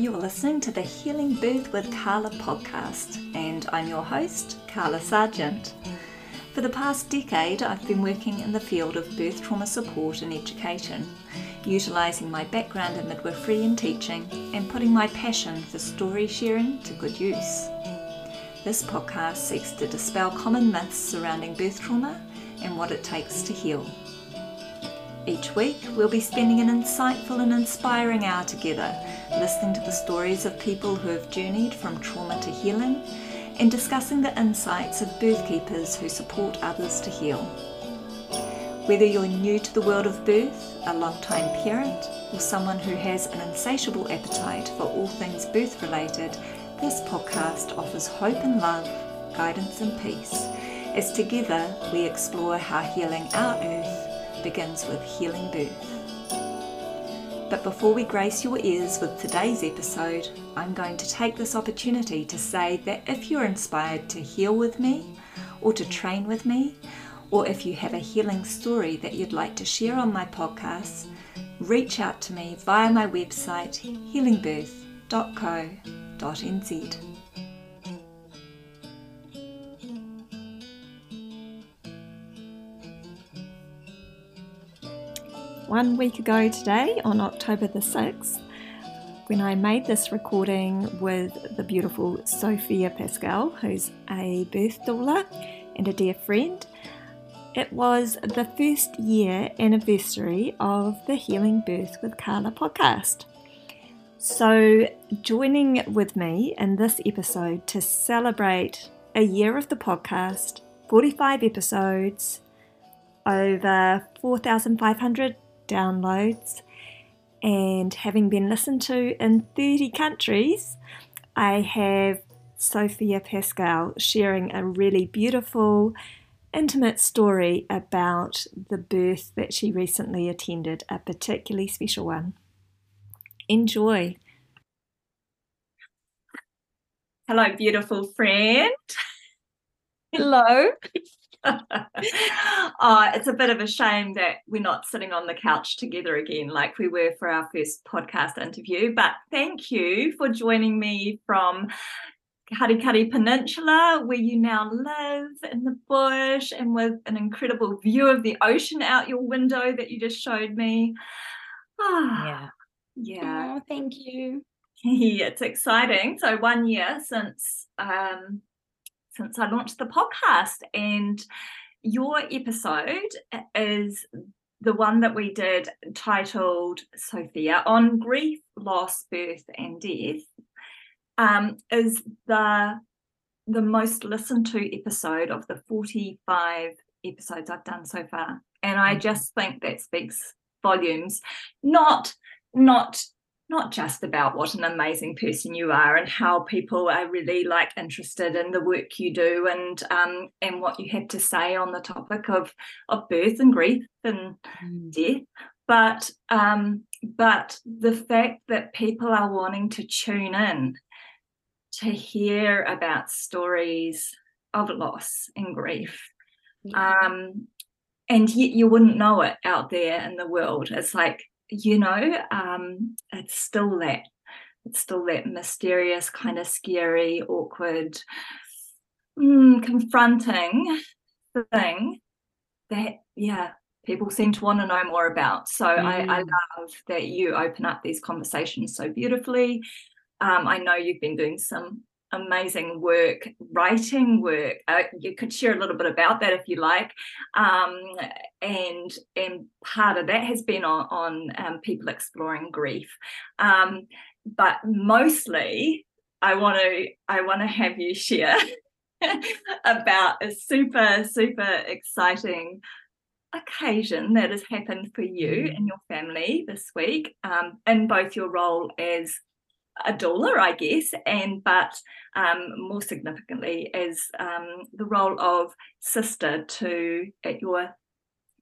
You are listening to the Healing Birth with Carla podcast, and I'm your host, Carla Sargent. For the past decade, I've been working in the field of birth trauma support and education, utilising my background in midwifery and teaching, and putting my passion for story sharing to good use. This podcast seeks to dispel common myths surrounding birth trauma and what it takes to heal. Each week, we'll be spending an insightful and inspiring hour together, listening to the stories of people who have journeyed from trauma to healing and discussing the insights of birth keepers who support others to heal. Whether you're new to the world of birth, a long-time parent, or someone who has an insatiable appetite for all things birth related, this podcast offers hope and love, guidance and peace, as together we explore how healing our earth begins with healing birth. But before we grace your ears with today's episode, I'm going to take this opportunity to say that if you're inspired to heal with me, or to train with me, or if you have a healing story that you'd like to share on my podcast, reach out to me via my website healingbirth.co.nz. one week ago today, on October the 6th, when I made this recording with the beautiful Sophia Paskell, who's a birth doula and a dear friend. It was the first year anniversary of the Healing Birth with Carla podcast. So, joining with me in this episode to celebrate a year of the podcast, 45 episodes, over 4,500 downloads, and having been listened to in 30 countries, I have Sophia Paskell sharing a really beautiful, intimate story about the birth that she recently attended, a particularly special one. Enjoy. Hello, beautiful friend. Hello. oh, it's a bit of a shame that we're not sitting on the couch together again like we were for our first podcast interview. But thank you for joining me from Karikari Peninsula, where you now live in the bush and with an incredible view of the ocean out your window that you just showed me. Oh, yeah. Yeah. Oh, thank you. it's exciting. So one year since um, since I launched the podcast. And your episode is the one that we did titled Sophia on grief, loss, birth, and death. Um, is the the most listened to episode of the 45 episodes I've done so far. And I mm-hmm. just think that speaks volumes, not not not just about what an amazing person you are and how people are really like interested in the work you do and um, and what you have to say on the topic of of birth and grief and mm. death but um, but the fact that people are wanting to tune in to hear about stories of loss and grief yeah. um, and yet you wouldn't know it out there in the world it's like you know, um, it's still that it's still that mysterious, kind of scary, awkward, mm, confronting thing that yeah people seem to want to know more about so mm. I, I, mm. love that you open up these conversations so beautifully um, i know you've been doing some amazing work, writing work. Uh, you could share a little bit about that if you like. Um, and and part of that has been on, on um, people exploring grief. Um, but mostly, I want to I want to have you share about a super super exciting occasion that has happened for you mm. and your family this week um, in both your role as a doula, I guess, and but um, more significantly as um, the role of sister to at your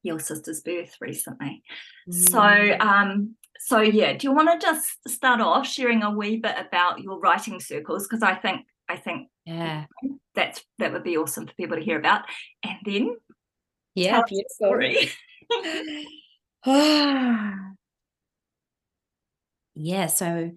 your sister's birth recently. Mm. So um, so yeah, do you want to just start off sharing a wee bit about your writing circles? Because I think I think yeah that's that would be awesome for people to hear about. And then yeah, beautiful. story. yeah, so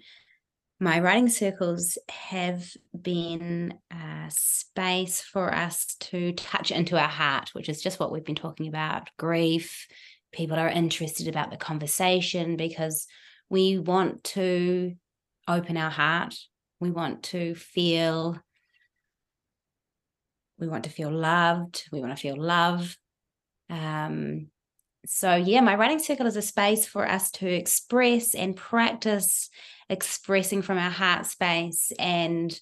my writing circles have been a space for us to touch into our heart, which is just what we've been talking about grief. People are interested about the conversation because we want to open our heart. We want to feel we want to feel loved. We want to feel love. Um, so yeah, my writing circle is a space for us to express and practice expressing from our heart space. And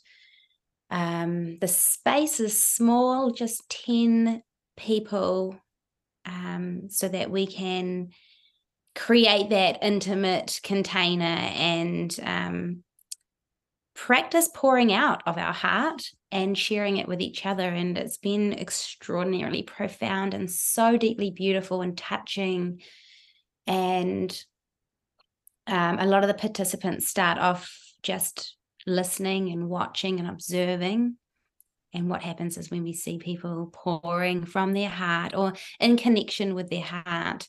um, the space is small, just 10 people, um, so that we can create that intimate container and um, practice pouring out of our heart and sharing it with each other. And it's been extraordinarily profound and so deeply beautiful and touching. And um, a lot of the participants start off just listening and watching and observing. And what happens is when we see people pouring from their heart or in connection with their heart,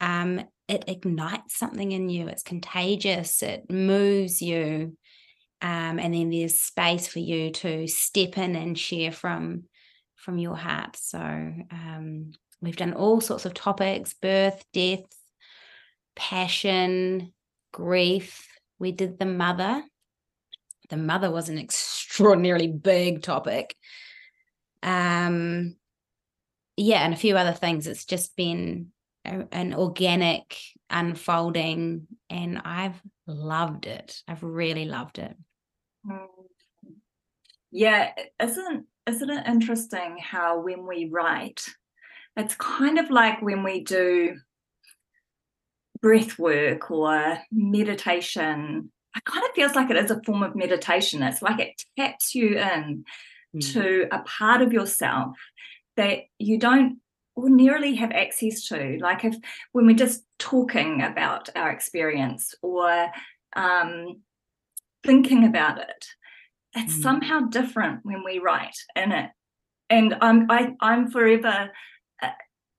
um, it ignites something in you. It's contagious, it moves you um, and then there's space for you to step in and share from from your heart so um, we've done all sorts of topics birth death passion grief. We did the mother. The mother was an extraordinarily big topic. Um yeah and a few other things. It's just been a, an organic unfolding and i've loved it. I've really loved it. Yeah, isn't isn't it interesting how when we write, it's kind of like when we do breath work or meditation. It kind of feels like it is a form of meditation. It's like it taps you in mm. to a part of yourself that you don't ordinarily have access to. Like if when we're just talking about our experience or um, thinking about it it's mm. somehow different when we write in it and i'm I, i'm forever uh,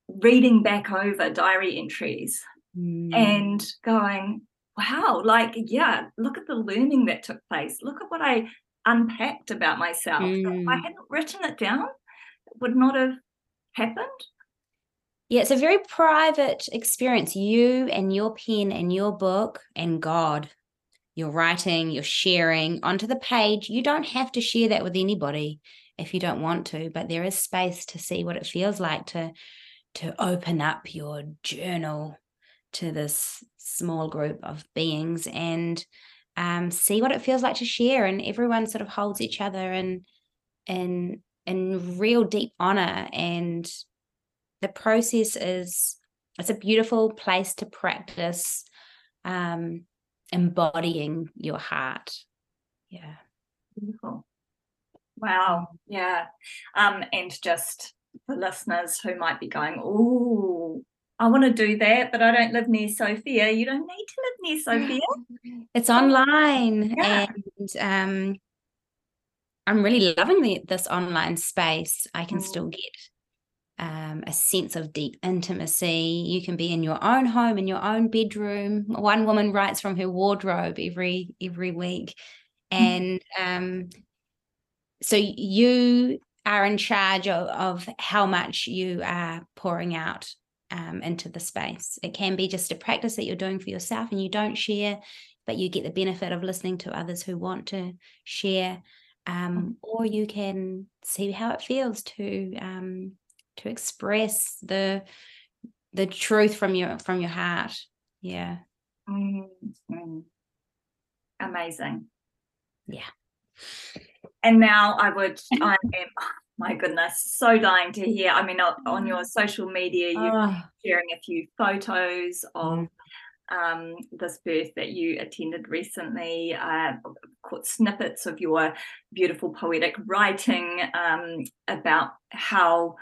reading back over diary entries mm. and going wow like yeah look at the learning that took place look at what i unpacked about myself mm. if i mm. hadn't written it down it would not have happened yeah, it's a very private experience. You and your pen and your book and God you're writing, you're sharing onto the page. You don't have to share that with anybody if you don't want to, but there is space to see what it feels like to to open up your journal to this small group of beings and um, see what it feels like to share. And everyone sort of holds each other in in in real deep honor. And the process is it's a beautiful place to practice um, embodying your heart. Yeah. Beautiful. Wow. Yeah. Um, and just for listeners who might be going, oh, I want to do that, but I don't live near Sophia. You don't need to live near Sophia. It's online. Yeah. And um, I'm really loving the, this online space. I can mm. still get um, a sense of deep intimacy. You can be in your own home, in your own bedroom. One woman writes from her wardrobe every every week, mm. and um, so you are in charge of, of how much you are pouring out um, into the space. It can be just a practice that you're doing for yourself and you don't share, but you get the benefit of listening to others who want to share. Um, mm. or you can see how it feels to um, to express the the truth from your from your heart yeah mm-hmm. amazing yeah and now i would i am my goodness so dying to hear i mean on, your social media you're oh. sharing a few photos of mm. um, this birth that you attended recently, uh, caught snippets of your beautiful poetic writing um, about how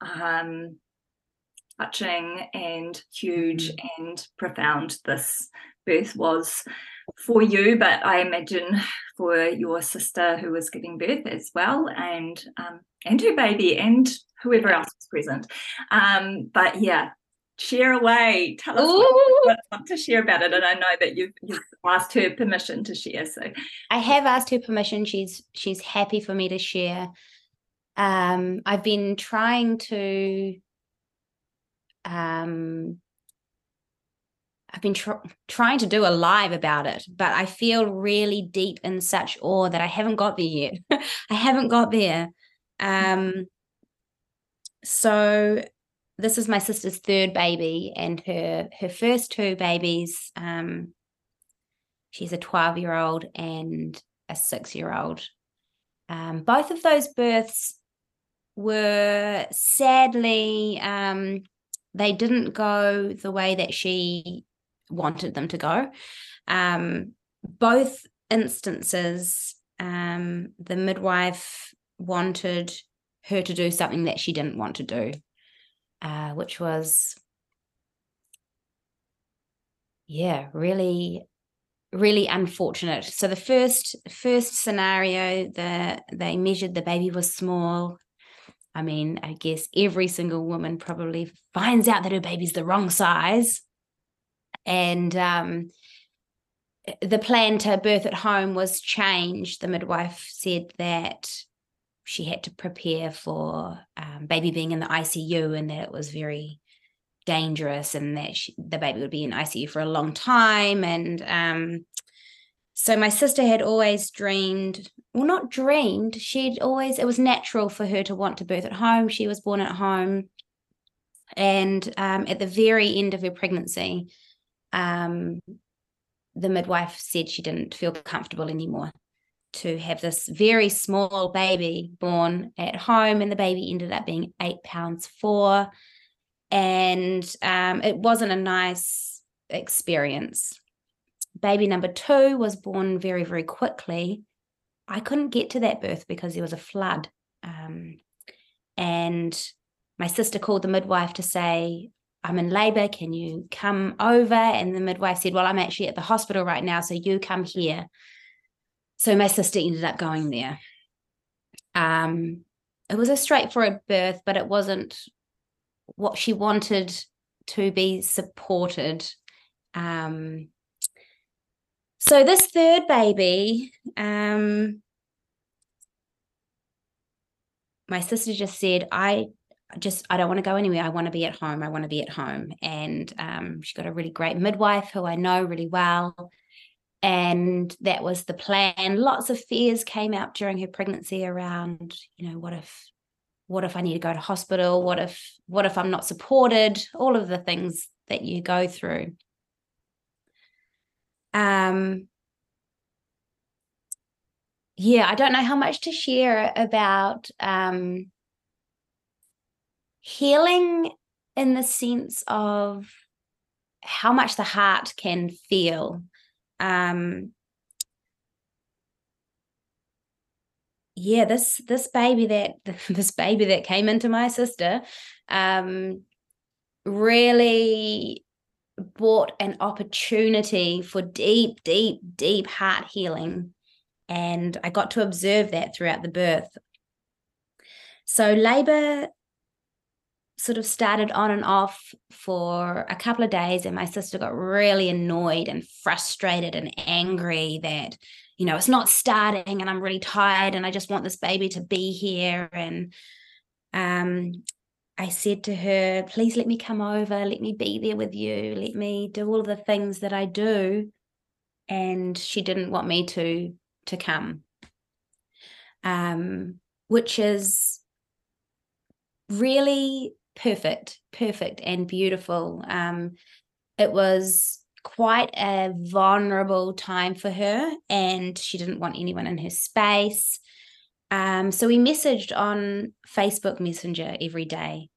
um, touching and huge mm-hmm. and profound this birth was for you, but I imagine for your sister who was giving birth as well, and um, and her baby and whoever else was present. Um, but yeah, share away. Tell us what, what you want to share about it. And I know that you've, you've asked her permission to share. So I have asked her permission. She's she's happy for me to share. Um, I've been trying to um I've been tr- trying to do a live about it, but I feel really deep in such awe that I haven't got there yet. I haven't got there. Um, so this is my sister's third baby and her her first two babies um she's a 12 year old and a 6 year old um both of those births were sadly um they didn't go the way that she wanted them to go. Um both instances um the midwife wanted her to do something that she didn't want to do uh, which was yeah really really unfortunate. So the first first scenario the they measured the baby was small. I mean i guess every single woman probably finds out that her baby's the wrong size and um, the plan to birth at home was changed the midwife said that she had to prepare for um, baby being in the ICU and that it was very dangerous and that she, the baby would be in ICU for a long time. And um, so my sister had always dreamed, well, not dreamed, she'd always, it was natural for her to want to birth at home. She was born at home. And um, at the very end of her pregnancy, um, the midwife said she didn't feel comfortable anymore to have this very small baby born at home, and the baby ended up being eight pounds four. And um, it wasn't a nice experience. Baby number two was born very, very quickly. I couldn't get to that birth because there was a flood. Um, and my sister called the midwife to say, I'm in labor. Can you come over? And the midwife said, Well, I'm actually at the hospital right now. So you come here. So my sister ended up going there. Um, it was a straightforward birth, but it wasn't what she wanted to be supported. Um, so this third baby, um, my sister just said, I just I don't want to go anywhere. I want to be at home. I want to be at home. And um, she got a really great midwife who I know really well and that was the plan lots of fears came out during her pregnancy around you know what if what if i need to go to hospital what if what if i'm not supported all of the things that you go through um yeah i don't know how much to share about um healing in the sense of how much the heart can feel. Um yeah this this baby that this baby that came into my sister um really brought an opportunity for deep deep deep heart healing. And i got to observe that throughout the birth. So labor sort of started on and off for a couple of days and my sister got really annoyed and frustrated and angry that you know it's not starting and i'm really tired and i just want this baby to be here. And um i said to her please let me come over let me be there with you let me do all the things that i do. And she didn't want me to to come. Um which is really perfect, perfect and beautiful. Um, it was quite a vulnerable time for her, and she didn't want anyone in her space. Um, so we messaged on Facebook Messenger every day.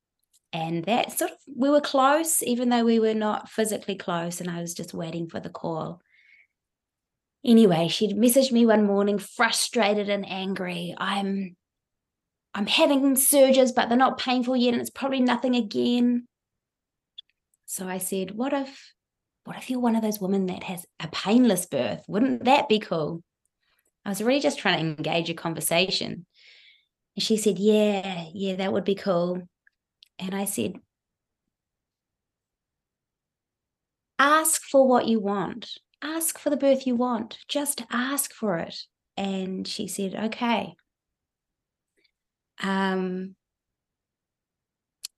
And that sort of, we were close, even though we were not physically close, and I was just waiting for the call. Anyway, she'd messaged me one morning, frustrated and angry. I'm I'm having surges, but they're not painful yet, and it's probably nothing again. So I said, What if what if you're one of those women that has a painless birth? Wouldn't that be cool? I was really just trying to engage a conversation. And she said, Yeah, yeah, that would be cool. And I said, ask for what you want. Ask for the birth you want. Just ask for it. And she said, okay. Um,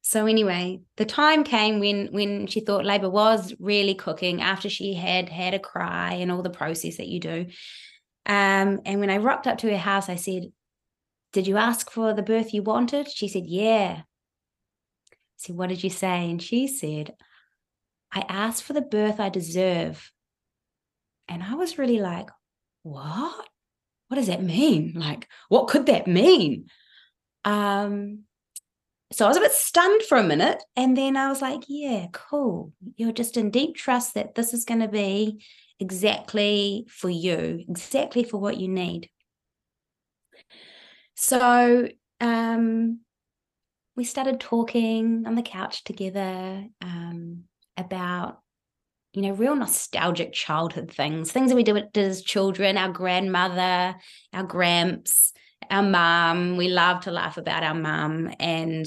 so anyway, the time came when when she thought labor was really cooking after she had had a cry and all the process that you do. Um, and when I rocked up to her house, I said, "Did you ask for the birth you wanted?" She said, "Yeah." I said, "What did you say?" And she said, "I asked for the birth I deserve." And I was really like, "What? What does that mean? Like, what could that mean?" Um, so I was a bit stunned for a minute. And then I was like, yeah, cool. You're just in deep trust that this is going to be exactly for you, exactly for what you need. So um, we started talking on the couch together um, about, you know, real nostalgic childhood things, things that we did as children, our grandmother, our gramps, our mum. We love to laugh about our mum and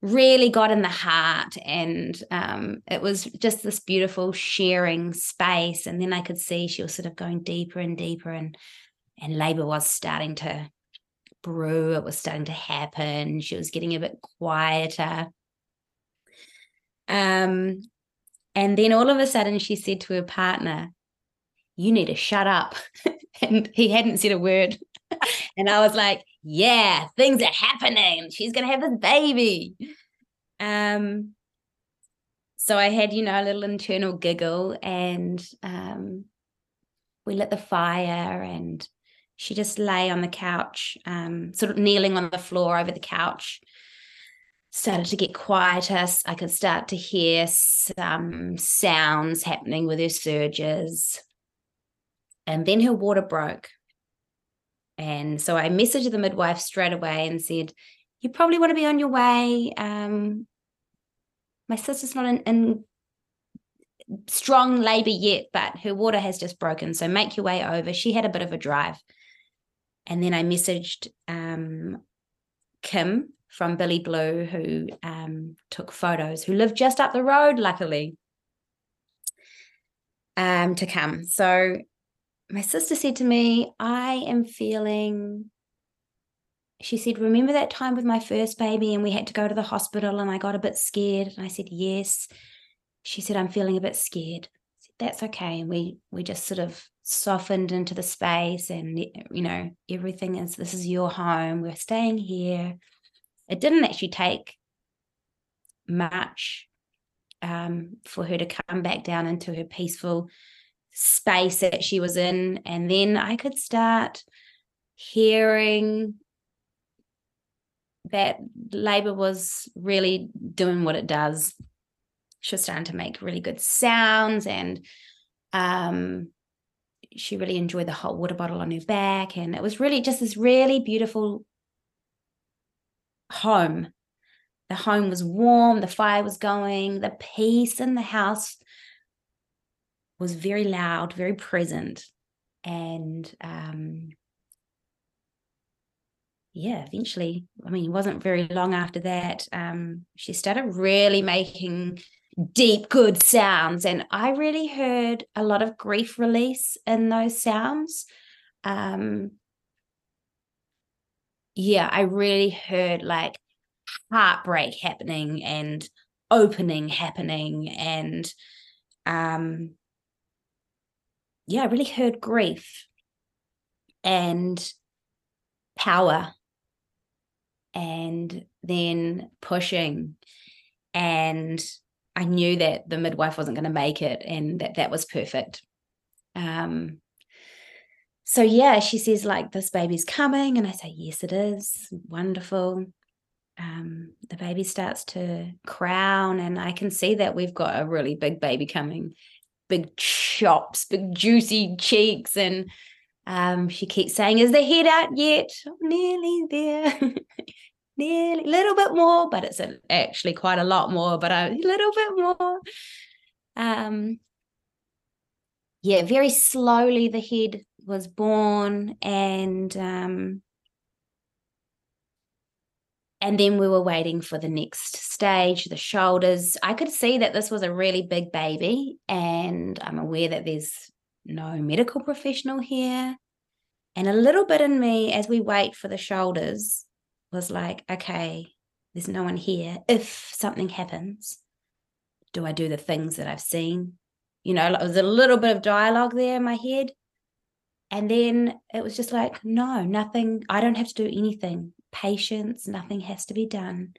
really got in the heart. And um, it was just this beautiful sharing space. And then I could see she was sort of going deeper and deeper, and and labor was starting to brew. It was starting to happen. She was getting a bit quieter. Um, and then all of a sudden, she said to her partner, "You need to shut up." and he hadn't said a word and I was like, yeah, things are happening. She's gonna have this baby. Um so I had, you know, a little internal giggle and um we lit the fire and she just lay on the couch, um, sort of kneeling on the floor over the couch. Started to get quieter. I could start to hear some sounds happening with her surges. And then her water broke. And so I messaged the midwife straight away and said, You probably want to be on your way. Um, my sister's not in, in strong labor yet, but her water has just broken. So make your way over. She had a bit of a drive. And then I messaged um, Kim from Billy Blue, who um, took photos, who lived just up the road, luckily, um, to come. So my sister said to me, I am feeling, she said, remember that time with my first baby and we had to go to the hospital and I got a bit scared? And I said, yes. She said, I'm feeling a bit scared. Said, That's okay. And we we just sort of softened into the space and you know, everything is this is your home. We're staying here. It didn't actually take much um, for her to come back down into her peaceful space that she was in. And then I could start hearing that labor was really doing what it does. She was starting to make really good sounds and um, she really enjoyed the hot water bottle on her back. And it was really just this really beautiful home. The home was warm, the fire was going, the peace in the house was very loud, very present. And um, yeah, eventually, I mean, it wasn't very long after that, um, she started really making deep, good sounds. And I really heard a lot of grief release in those sounds. Um, yeah, I really heard like heartbreak happening and opening happening and um yeah, I really heard grief and power and then pushing and I knew that the midwife wasn't going to make it and that that was perfect. Um, so yeah, she says like this baby's coming, and I say yes, it is wonderful. Um, the baby starts to crown, and I can see that we've got a really big baby coming, big chops, big juicy cheeks. And um, she keeps saying, Is the head out yet? I'm nearly there. nearly a little bit more, but it's actually quite a lot more, but a little bit more. Um, yeah, very slowly the head was born and um, and then we were waiting for the next stage, the shoulders. I could see that this was a really big baby, and I'm aware that there's no medical professional here. And a little bit in me, as we wait for the shoulders, was like, okay, there's no one here. If something happens, do I do the things that I've seen? You know, there was a little bit of dialogue there in my head. And then it was just like, no, nothing. I don't have to do anything. Patience, nothing has to be done.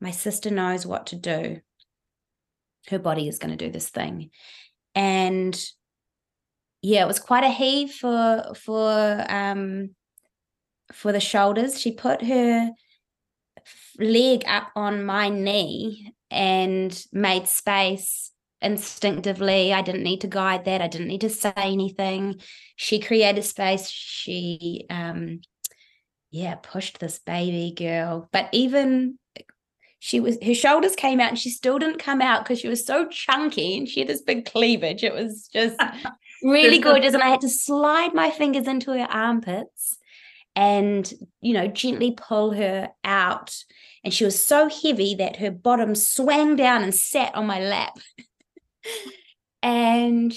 My sister knows what to do. Her body is going to do this thing. And yeah, it was quite a heave for for um for the shoulders. She put her leg up on my knee and made space instinctively. I didn't need to guide that. I didn't need to say anything. She created space. She, um, yeah, pushed this baby girl. But even she was, her shoulders came out and she still didn't come out because she was so chunky and she had this big cleavage. It was just really gorgeous. And I had to slide my fingers into her armpits and, you know, gently pull her out. And she was so heavy that her bottom swang down and sat on my lap. and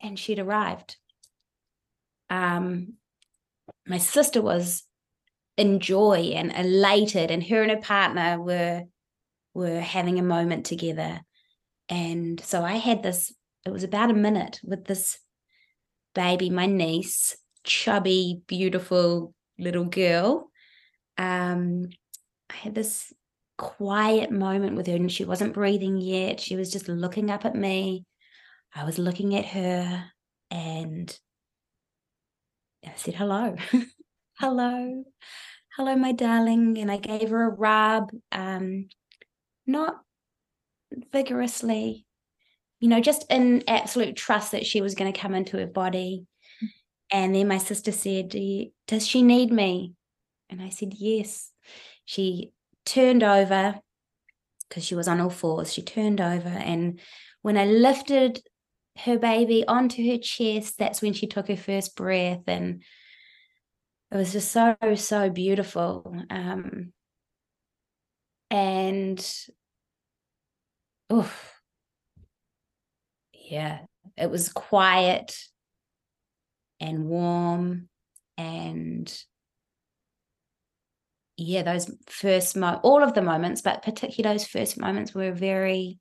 and she'd arrived um my sister was in joy and elated and her and her partner were were having a moment together and so i had this it was about a minute with this baby my niece chubby beautiful little girl um i had this quiet moment with her and she wasn't breathing yet. She was just looking up at me. I was looking at her and I said, hello, hello, hello, my darling. And I gave her a rub, um, not vigorously, you know, just in absolute trust that she was going to come into her body. And then my sister said, Does she need me? And I said, Yes. She turned over because she was on all fours. She turned over, and when I lifted her baby onto her chest, that's when she took her first breath, and it was just so so beautiful. Um, and oh, yeah, it was quiet and warm and yeah, those first mo all of the moments, but particularly those first moments were very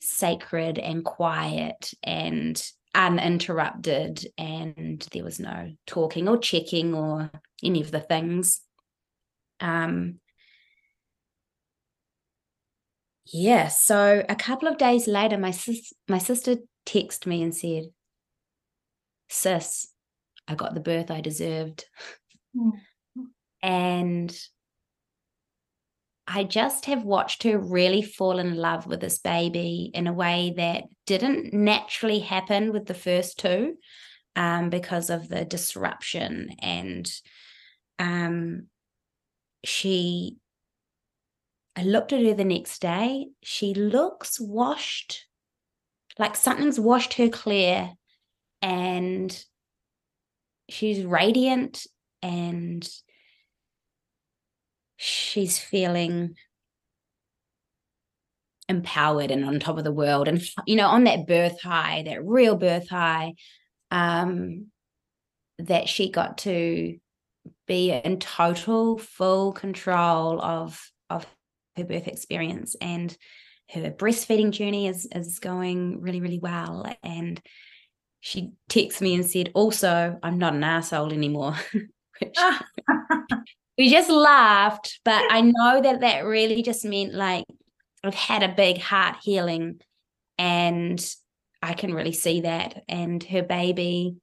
sacred and quiet and uninterrupted and there was no talking or checking or any of the things um yeah so a couple of days later my sis my sister texted me and said sis i got the birth i deserved mm. And I just have watched her really fall in love with this baby in a way that didn't naturally happen with the first two um, because of the disruption. And um, she, I looked at her the next day. She looks washed, like something's washed her clear, and she's radiant and she's feeling empowered and on top of the world and you know on that birth high that real birth high um that she got to be in total full control of of her birth experience and her breastfeeding journey is is going really really well. And she texted me and said also i'm not an asshole anymore we just laughed, but I know that that really just meant like I've had a big heart healing and I can really see that. And her baby,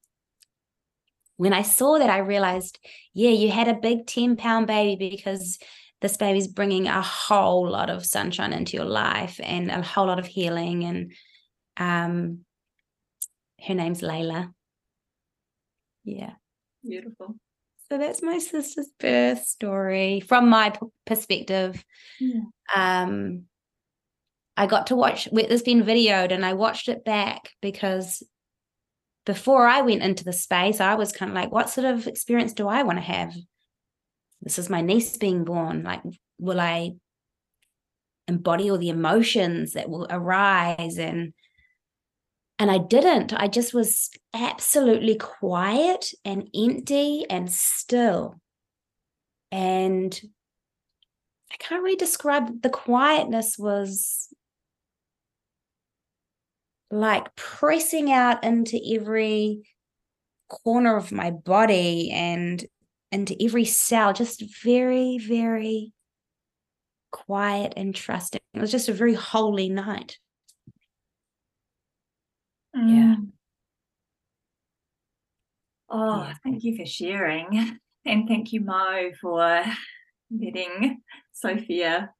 when I saw that, I realized, yeah, you had a big 10 pound baby because this baby's bringing a whole lot of sunshine into your life and a whole lot of healing. And um, her name's Layla. Yeah. Beautiful. So that's my sister's birth story from my perspective. Yeah. Um, I got to watch it's been videoed and I watched it back because before I went into the space, I was kind of like, what sort of experience do I want to have? this is my niece being born. Like, will I embody all the emotions that will arise and and I didn't. I just was absolutely quiet and empty and still. And I can't really describe the quietness was like pressing out into every corner of my body and into every cell, just very, very quiet and trusting. It was just a very holy night. Mm. Yeah. Oh, yeah. thank you for sharing. And thank you, Mo, for letting Sophia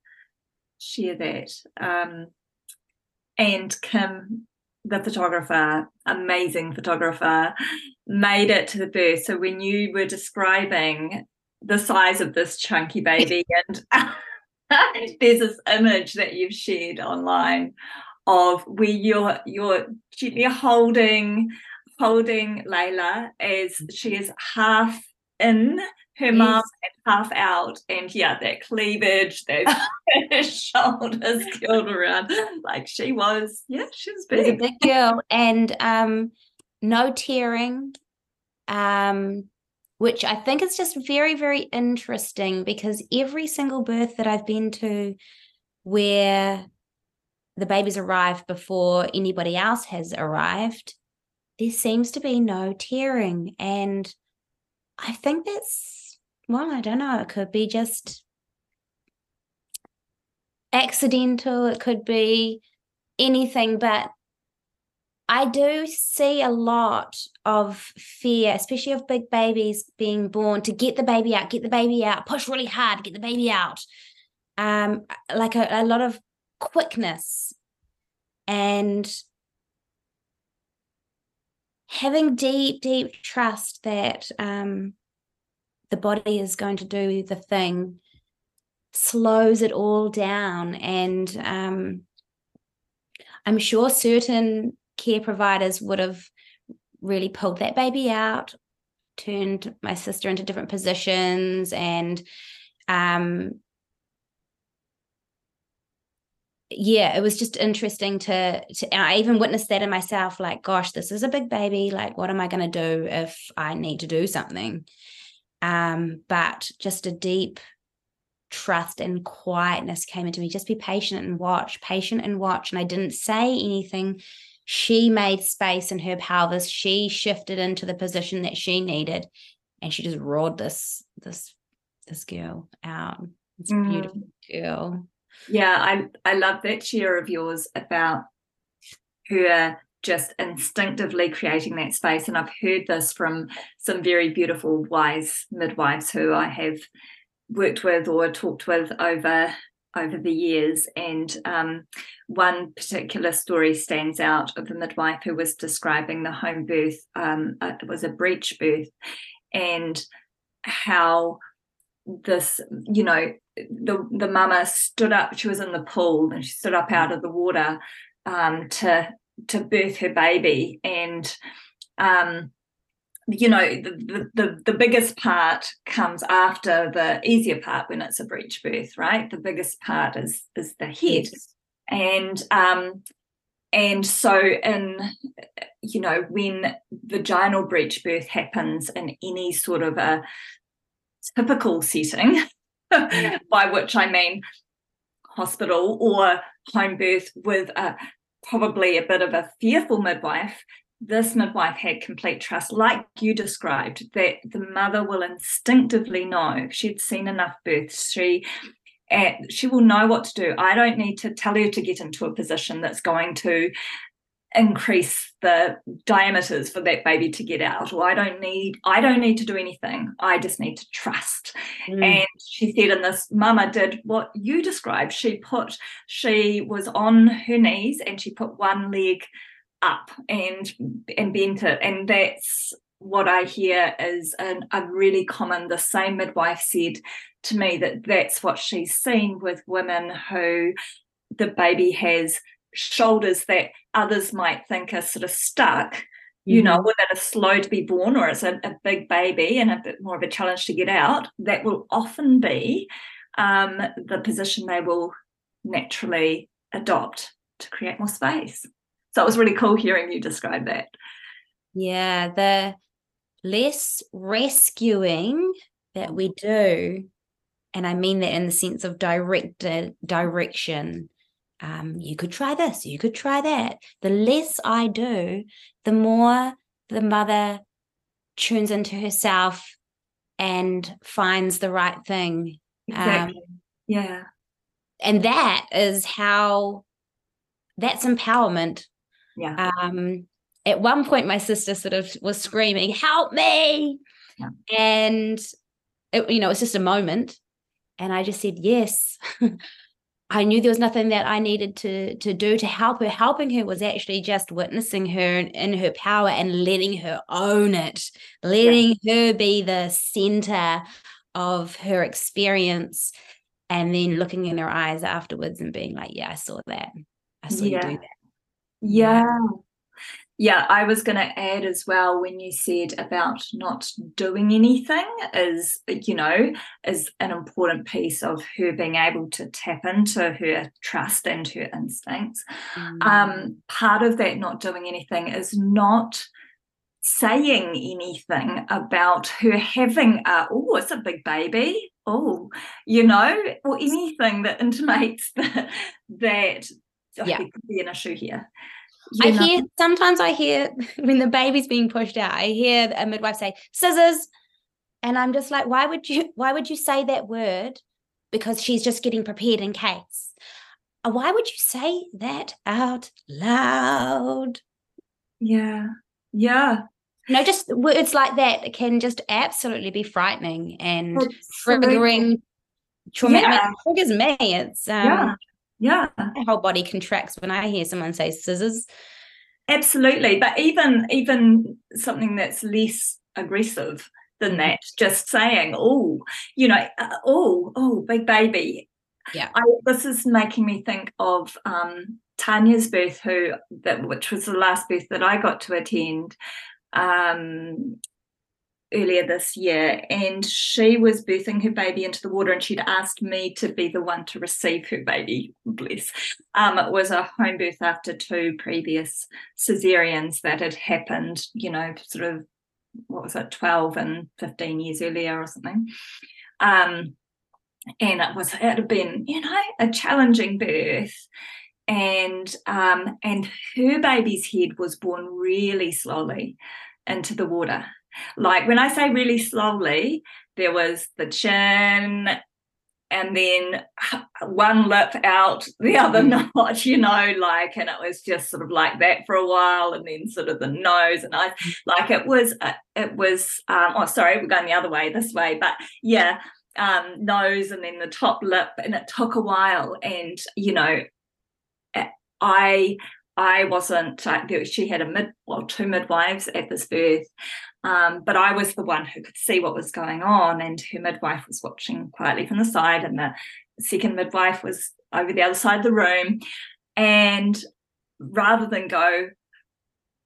share that. Um, and Kim, the photographer, amazing photographer, made it to the birth. So when you were describing the size of this chunky baby, and there's this image that you've shared online of where you're you're gently holding holding Layla as she is half in her yes. mom and half out and yeah that cleavage those shoulders curled around like she was yeah she was big. a big girl and um no tearing um which I think is just very very interesting because every single birth that I've been to where the babies arrive before anybody else has arrived there seems to be no tearing and I think that's well, I don't know. It could be just accidental, it could be anything, but I do see a lot of fear, especially of big babies being born to get the baby out, get the baby out, push really hard, get the baby out. Um, like a, a lot of quickness and having deep, deep trust that um, the body is going to do the thing slows it all down and um, i'm sure certain care providers would have really pulled that baby out turned my sister into different positions and um, yeah, it was just interesting to to I even witnessed that in myself like gosh, this is a big baby, like what am I going to do if I need to do something? Um, but just a deep trust and quietness came into me. Just be patient and watch, patient and watch. And I didn't say anything. She made space in her pelvis. She shifted into the position that she needed, and she just roared this this this girl out. It's mm. beautiful girl. Yeah, I I love that share of yours about her just instinctively creating that space. And I've heard this from some very beautiful, wise midwives who I have worked with or talked with over over the years. And um, one particular story stands out of a midwife who was describing the home birth. Um, it was a breech birth, and how this, you know, the the mama stood up. She was in the pool and she stood up out of the water um, to to birth her baby. And um, you know the, the the biggest part comes after the easier part when it's a breech birth right? The biggest part is is the head. And um and so in you know when vaginal breech birth happens in any sort of a typical setting by which i mean hospital or home birth with a probably a bit of a fearful midwife, this midwife had complete trust, like you described, that the mother will instinctively know she'd seen enough births. She and she will know what to do. I don't need to tell her to get into a position that's going to increase the diameters for that baby to get out. Or i don't need i don't need to do anything. I just need to trust. Mm. and she said and this mama did what you described. She put she was on her knees and she put one leg up and and bent it. And that's what i hear is an, a really common the same midwife said to me that that's what she's seen with women who the baby has shoulders that others might think are sort of stuck you know, mm-hmm. that are slow to be born or it's a, a, big baby and a bit more of a challenge to get out, that will often be um, the position they will naturally adopt to create more space. So it was really cool hearing you describe that. Yeah, the less rescuing that we do, and I mean that in the sense of directed direction. Um, you could try this, you could try that. The less I do, the more the mother tunes into herself and finds the right thing. Exactly. Um, yeah. And that is how that's empowerment. Yeah. Um, at one point, my sister sort of was screaming, Help me. Yeah. And, it, you know, it's just a moment. And I just said, Yes. I knew there was nothing that I needed to to do to help her. Helping her was actually just witnessing her in, in her power and letting her own it, letting yeah. her be the center of her experience, and then looking in her eyes afterwards and being like, "Yeah, I saw that. I saw yeah. you do that." Yeah. Yeah. I was going to add as well when you said about not doing anything is, you know, is an important piece of her being able to tap into her trust and her instincts. Mm. Um, part of that not doing anything is not saying anything about her having a oh it's a big baby oh you know or anything that intimates that that oh, yeah. there could be an issue here I know? hear sometimes I hear when the baby's being pushed out, I hear a midwife say scissors. And I'm just like, why would you why would you say that word? Because she's just getting prepared in case. Uh, why would you say that out loud? Yeah. Yeah. No, just words like that can just absolutely be frightening and absolutely. triggering traumatic. Yeah. I mean, it triggers me. It's um, yeah yeah. My whole body contracts when I hear someone say scissors. Absolutely. But even even something that's less aggressive than that, just saying, oh, you know, oh, oh, big baby. Yeah. I, this is making me think of um, Tanya's birth, who that which was the last birth that I got to attend. Um, earlier this year and she was birthing her baby into the water and she'd asked me to be the one to receive her baby bless. Um, it was a home birth after two previous cesareans that had happened you know sort of what was it 12 and 15 years earlier or something. Um, and it was it had been you know a challenging birth. And um, and her baby's head was born really slowly into the water like when I say really slowly, there was the chin and then one lip out, the other mm. not, you know, like, and it was just sort of like that for a while, and then sort of the nose, and I mm. like it was, uh, it was, um, oh, sorry, we're going the other way, this way, but yeah, um, nose, and then the top lip, and it took a while, and you know, I I wasn't, uh, she had a mid, well, two midwives at this birth. Um, but I was the one who could see what was going on, and her midwife was watching quietly from the side, and the second midwife was over the other side of the room. And rather than go,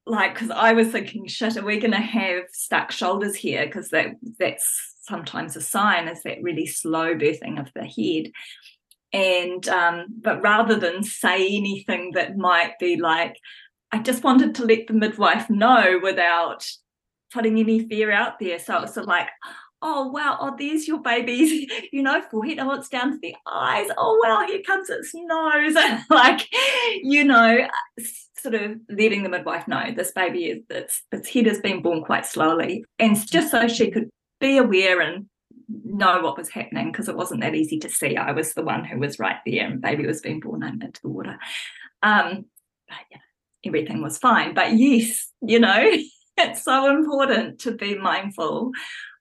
like, because I was thinking, shit, are we going to have stuck shoulders here? Because that that's sometimes a sign is that really slow birthing of the head and um, but rather than say anything that might be like i just wanted to let the midwife know without putting any fear out there so it's sort of like oh wow oh there's your baby's you know forehead oh it's down to the eyes oh wow here comes its nose like you know sort of letting the midwife know this baby is its its head has been born quite slowly and just so she could be aware and know what was happening because it wasn't that easy to see. I was the one who was right there, and baby was being born into the water. Um, but yeah, everything was fine. But yes, you know, it's so important to be mindful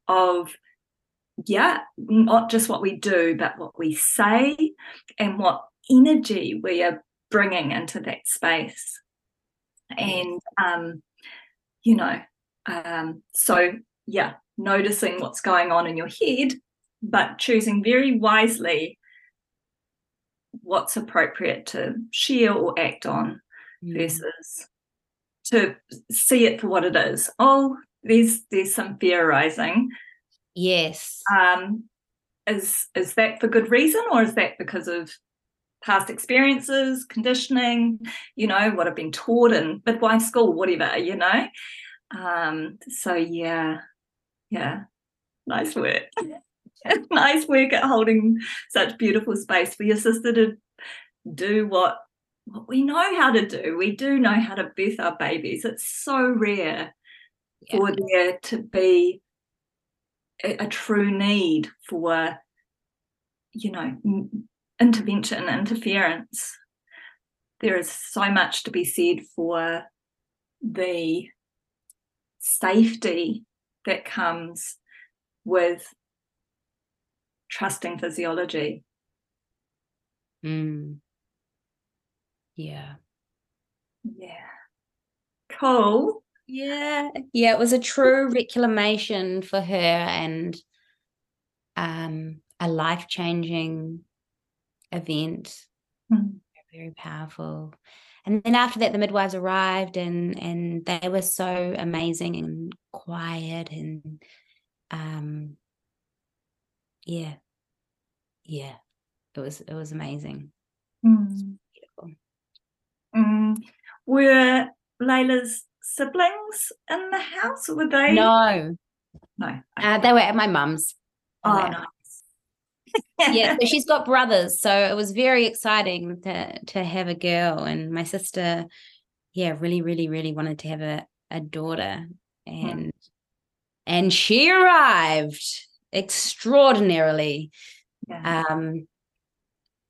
of yeah, not just what we do, but what we say and what energy we are bringing into that space. And um, you know, um, so yeah, noticing what's going on in your head, but choosing very wisely what's appropriate to share or act on mm. versus to see it for what it is. Oh, there's there's some fear arising. Yes. Um, is is that for good reason, or is that because of past experiences, conditioning? You know what I've been taught in midwife school, whatever. You know. Um, so yeah, yeah, nice work. nice work at holding such beautiful space for your sister to do what what we know how to do. We do know how to birth our babies. It's so rare yeah. for there to be a, a, true need for, you know, intervention, interference. There is so much to be said for the safety that comes with trusting physiology. Mm. Yeah. Yeah. Cool. Yeah. Yeah, it was a true reclamation for her and um a life-changing event. Mm. Very powerful. And then after that the midwives arrived and and they were so amazing and quiet and um yeah. Yeah. It was it was amazing. Mm. Mm. Were Layla's siblings in the house? Were they? No. No. Uh, they were at my mum's. Oh, nice. yeah, so she's got brothers, so it was very exciting to to have a girl, and my sister, yeah, really, really, really wanted to have a a daughter, hmm. and and she arrived extraordinarily. Yeah. Um,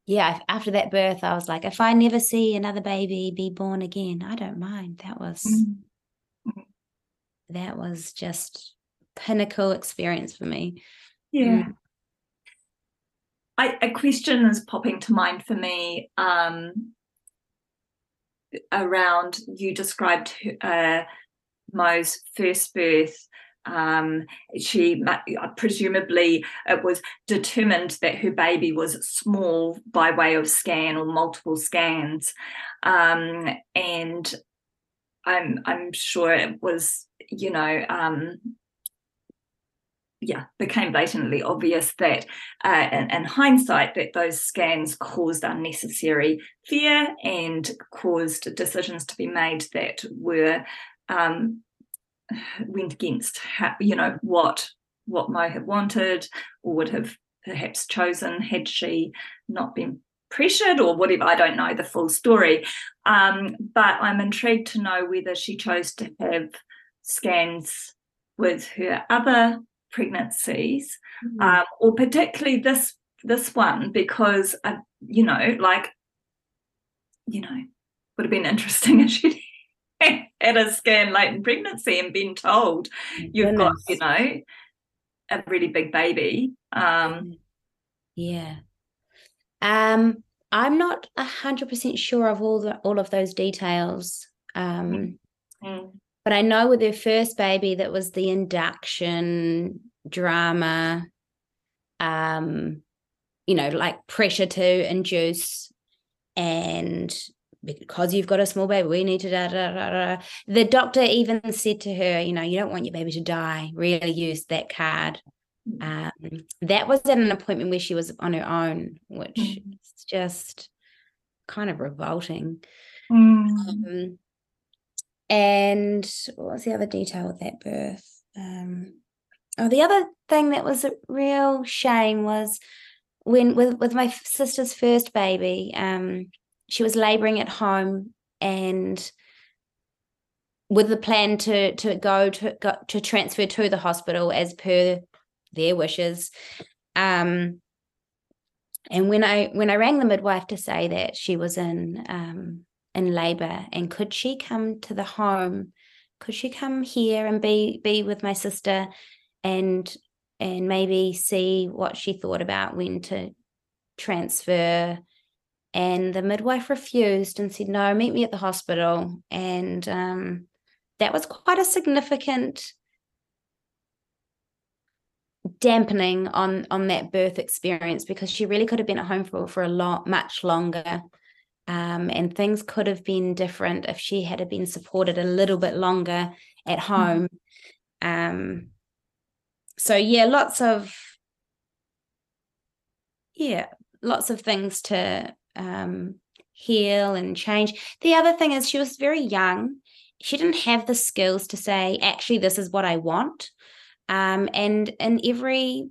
yeah, after that birth, I was like, if I never see another baby be born again, I don't mind. That was mm-hmm. that was just pinnacle experience for me. Yeah. Mm. I, a question is popping to mind for me um, around you described uh, Mo's first birth um, she uh, presumably it was determined that her baby was small by way of scan or multiple scans, um, and I'm I'm sure it was you know um, yeah became blatantly obvious that uh, in, in, hindsight that those scans caused unnecessary fear and caused decisions to be made that were um, went against how, you know what what Mo had wanted or would have perhaps chosen had she not been pressured or whatever. I don't know the full story, um, but I'm intrigued to know whether she chose to have scans with her other pregnancies, mm-hmm. um, or particularly this this one because uh, you know, like you know, would have been interesting if she had a scan late in pregnancy and been told you've Goodness. got, you know, a really big baby. Um, yeah. Um, I'm not a hundred percent sure of all the all of those details. Um, mm. but I know with her first baby that was the induction drama, um, you know, like pressure to induce and because you've got a small baby, we need to da, da, da, da. The doctor even said to her, you know, you don't want your baby to die. Really use that card. Um, that was at an appointment where she was on her own, which mm. is just kind of revolting. Mm. Um, and what was the other detail of that birth? Um, oh, the other thing that was a real shame was when with with my sister's first baby. Um, she was laboring at home and with the plan to to go to go, to transfer to the hospital as per their wishes. Um and when i when i rang the midwife to say that she was in um in labor and could she come to the home could she come here and be be with my sister and and maybe see what she thought about when to transfer and the midwife refused and said, No, meet me at the hospital. And um, that was quite a significant dampening on on that birth experience because she really could have been at home for for a lot much longer Um, and things could have been different if she had been supported a little bit longer at mm-hmm. home. Um, so yeah, lots of yeah, lots of things to um, heal and change. The other thing is she was very young. She didn't have the skills to say, actually, this is what I want. Um, and in every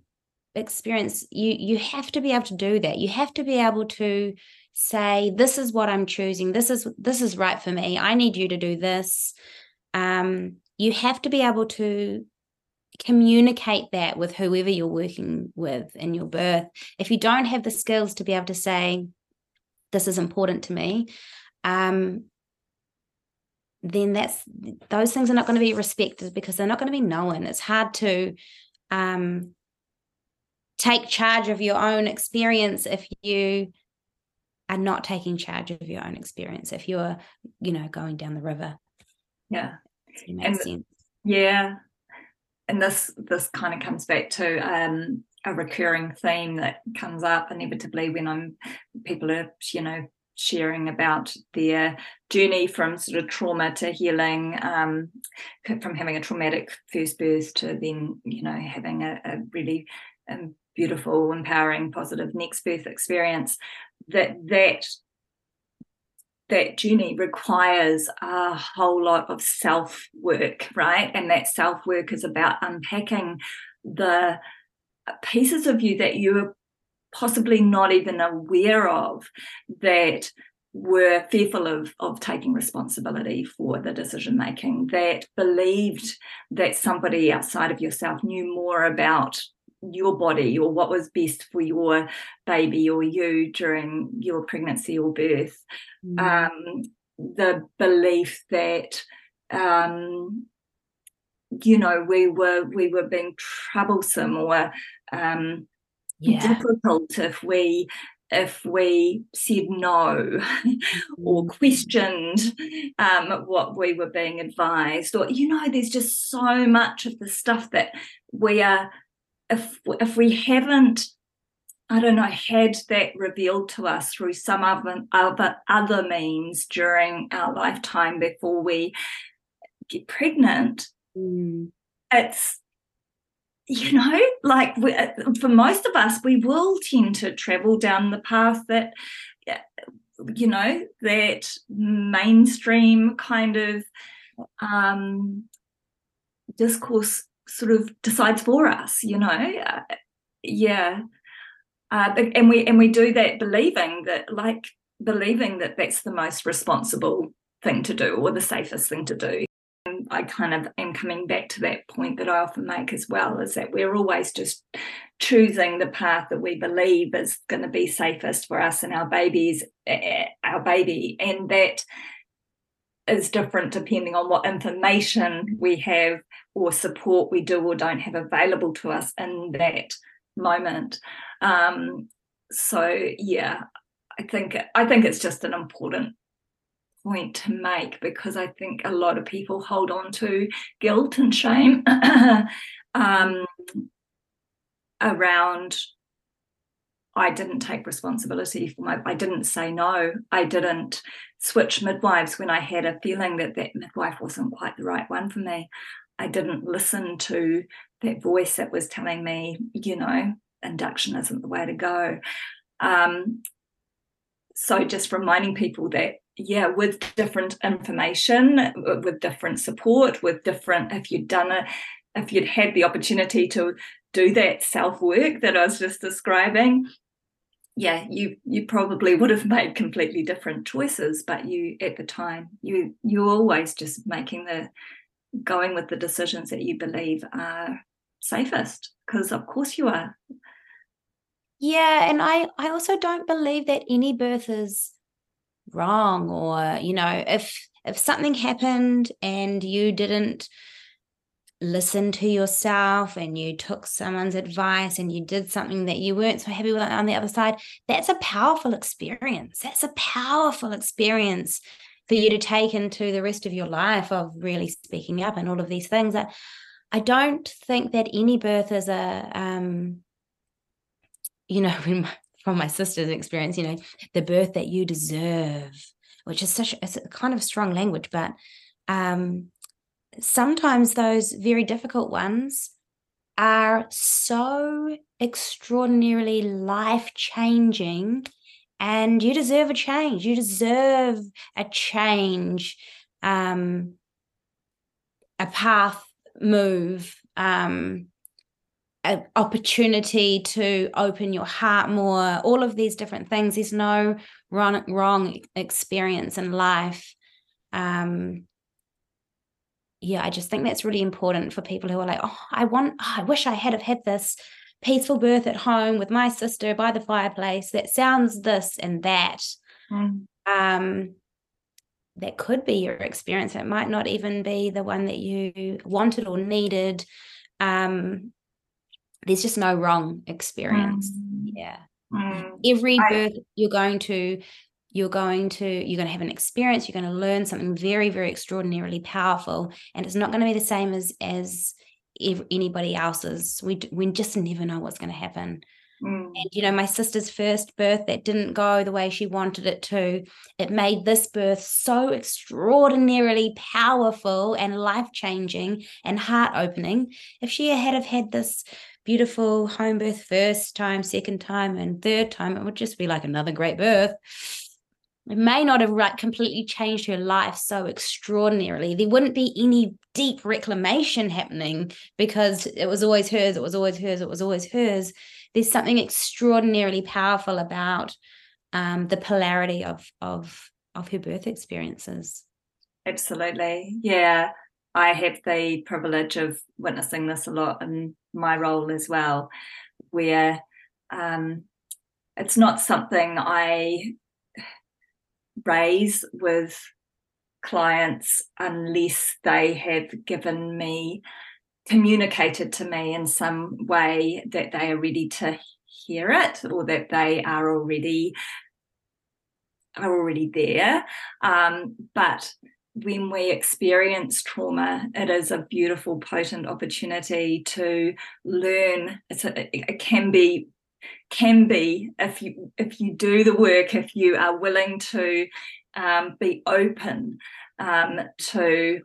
experience, you you have to be able to do that. You have to be able to say, this is what I'm choosing. This is this is right for me. I need you to do this. Um, you have to be able to communicate that with whoever you're working with in your birth. If you don't have the skills to be able to say, this is important to me, um, then that's those things are not going to be respected because they're not going to be known. It's hard to um, take charge of your own experience if you are not taking charge of your own experience. If you're, you know, going down the river. Yeah. And, sense. Yeah, and this this kind of comes back to um, a recurring theme that comes up inevitably when I'm people are you know sharing about their journey from sort of trauma to healing, um, from having a traumatic first birth to then you know having a, a really um, beautiful, empowering, positive next birth experience. That that that journey requires a whole lot of self work, right? And that self work is about unpacking the pieces of you that you're possibly not even aware of that were fearful of, of taking responsibility for the decision making, that believed that somebody outside of yourself knew more about your body or what was best for your baby or you during your pregnancy or birth. Mm. Um, the belief that um, you know we were we were being troublesome or um, yeah. difficult if we if we said no or mm. questioned um, what we were being advised or you know there's just so much of the stuff that we are if if we haven't I don't know, had that revealed to us through some other, other, other means during our lifetime before we get pregnant, mm. it's, you know, like we, for most of us, we will tend to travel down the path that, you know, that mainstream kind of um, discourse sort of decides for us you know? Uh, yeah. Uh, and we and we do that believing that like believing that that's the most responsible thing to do or the safest thing to do i kind of am coming back to that point that i often make as well is that we're always just choosing the path that we believe is going to be safest for us and our babies our baby and that is different depending on what information we have or support we do or don't have available to us in that moment. Um, so yeah, I think I think it's just an important point to make because I think a lot of people hold on to guilt and shame um, around I didn't take responsibility for my, I didn't say no. I didn't switch midwives when I had a feeling that that midwife wasn't quite the right one for me. I didn't listen to that voice that was telling me, you know, induction isn't the way to go. Um, so just reminding people that, yeah, with different information, with different support, with different, if you'd done it, if you'd had the opportunity to do that self work that I was just describing, yeah you you probably would have made completely different choices but you at the time you you're always just making the going with the decisions that you believe are safest because of course you are. Yeah and i i also don't believe that any birth is wrong or you know if if something happened and you didn't listen to yourself and you took someone's advice and you did something that you weren't so happy with on the other side, that's a powerful experience. That's a powerful experience for you to take into the rest of your life of really speaking up and all of these things. I, I don't think that any birth is a, um, you know, when my from my sister's experience, you know, the birth that you deserve, which is such a kind of strong language, but um, sometimes those very difficult ones are so extraordinarily life changing and you deserve a change. You deserve a change um a path move um an opportunity to open your heart more all of these different things there's no wrong wrong experience in life um yeah, I just think that's really important for people who are like, oh, I want, oh, I wish I had have had this peaceful birth at home with my sister by the fireplace that sounds this and that. Mm. Um, that could be your experience. It might not even be the one that you wanted or needed. Um, there's just no wrong experience. Mm. Yeah. Mm. Every birth you're going to you're going to you're going to have an experience you're going to learn something very very extraordinarily powerful and it's not going to be the same as as anybody else's we we just never know what's going to happen mm. and you know my sister's first birth that didn't go the way she wanted it to it made this birth so extraordinarily powerful and life changing and heart opening if she had have had this beautiful home birth first time second time and third time it would just be like another great birth it may not have like completely changed her life so extraordinarily. There wouldn't be any deep reclamation happening because it was always hers, it was always hers, it was always hers. There's something extraordinarily powerful about um, the polarity of of of her birth experiences. Absolutely, yeah. I have the privilege of witnessing this a lot in my role as well, where um, it's not something I raise with clients unless they have given me communicated to me in some way that they are ready to hear it or that they are already are already there. Um, but when we experience trauma it is a beautiful potent opportunity to learn. A, it can be can be if you if you do the work if you are willing to um, be open um, to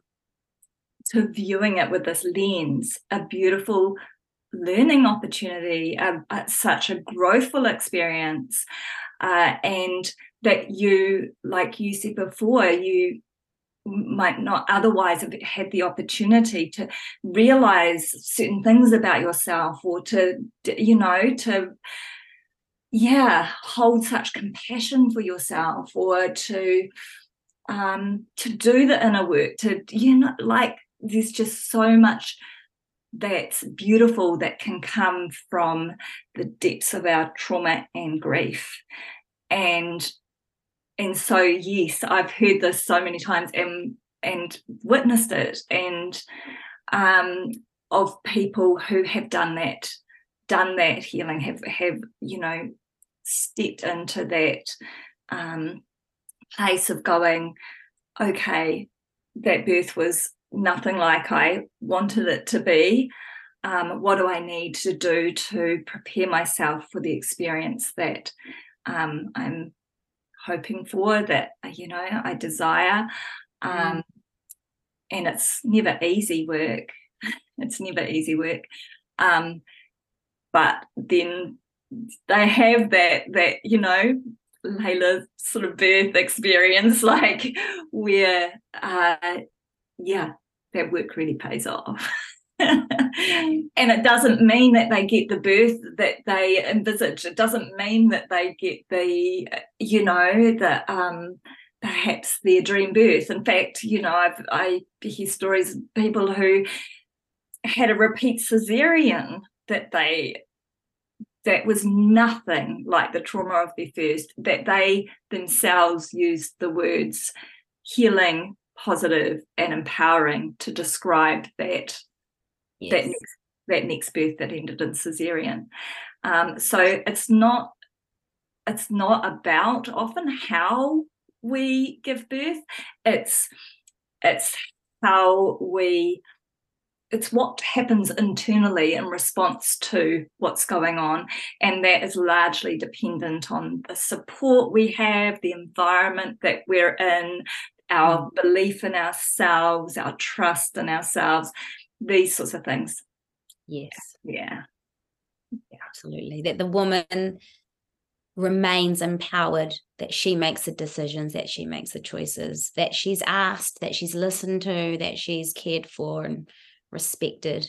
to viewing it with this lens a beautiful learning opportunity a, a, such a growthful experience uh, and that you like you said before you might not otherwise have had the opportunity to realize certain things about yourself or to you know to yeah hold such compassion for yourself or to um to do the inner work to you know like there's just so much that's beautiful that can come from the depths of our trauma and grief. And and so yes i've heard this so many times and and witnessed it and um of people who have done that done that healing have have you know stepped into that um place of going okay that birth was nothing like i wanted it to be. Um, what do i need to do to prepare myself for the experience that um, i'm hoping for, that you know I desire. Mm. Um, and it's never easy work. it's never easy work. Um, but then they have that that you know Layla sort of birth experience, like where uh, yeah, that work really pays off. and it doesn't mean that they get the birth that they envisage. It doesn't mean that they get the, you know, the um, perhaps their dream birth. In fact, you know, I've I hear stories of people who had a repeat cesarean that they that was nothing like the trauma of their first, that they themselves used the words healing, positive, and empowering to describe that yes. that next that next birth that ended in cesarean. Um, so it's not it's not about often how we give birth. It's it's how we it's what happens internally in response to what's going on and that is largely dependent on the support we have the environment that we're in our mm. belief in ourselves our trust in ourselves these sorts of things. Yes. Yeah, yeah. absolutely. That the woman remains empowered that she makes the decisions that she makes the choices that she's asked that she's listened to that she's cared for and respected.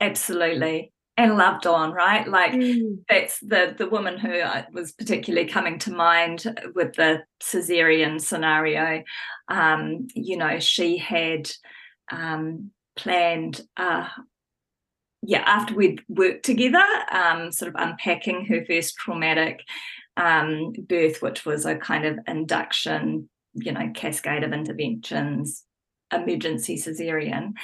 Absolutely. And loved on right? Like mm. that's the the woman who was particularly coming to mind with the cesarean scenario. Um you know she had um planned uh yeah after we'd worked together um sort of unpacking her first traumatic um birth which was a kind of induction you know cascade of interventions emergency cesarean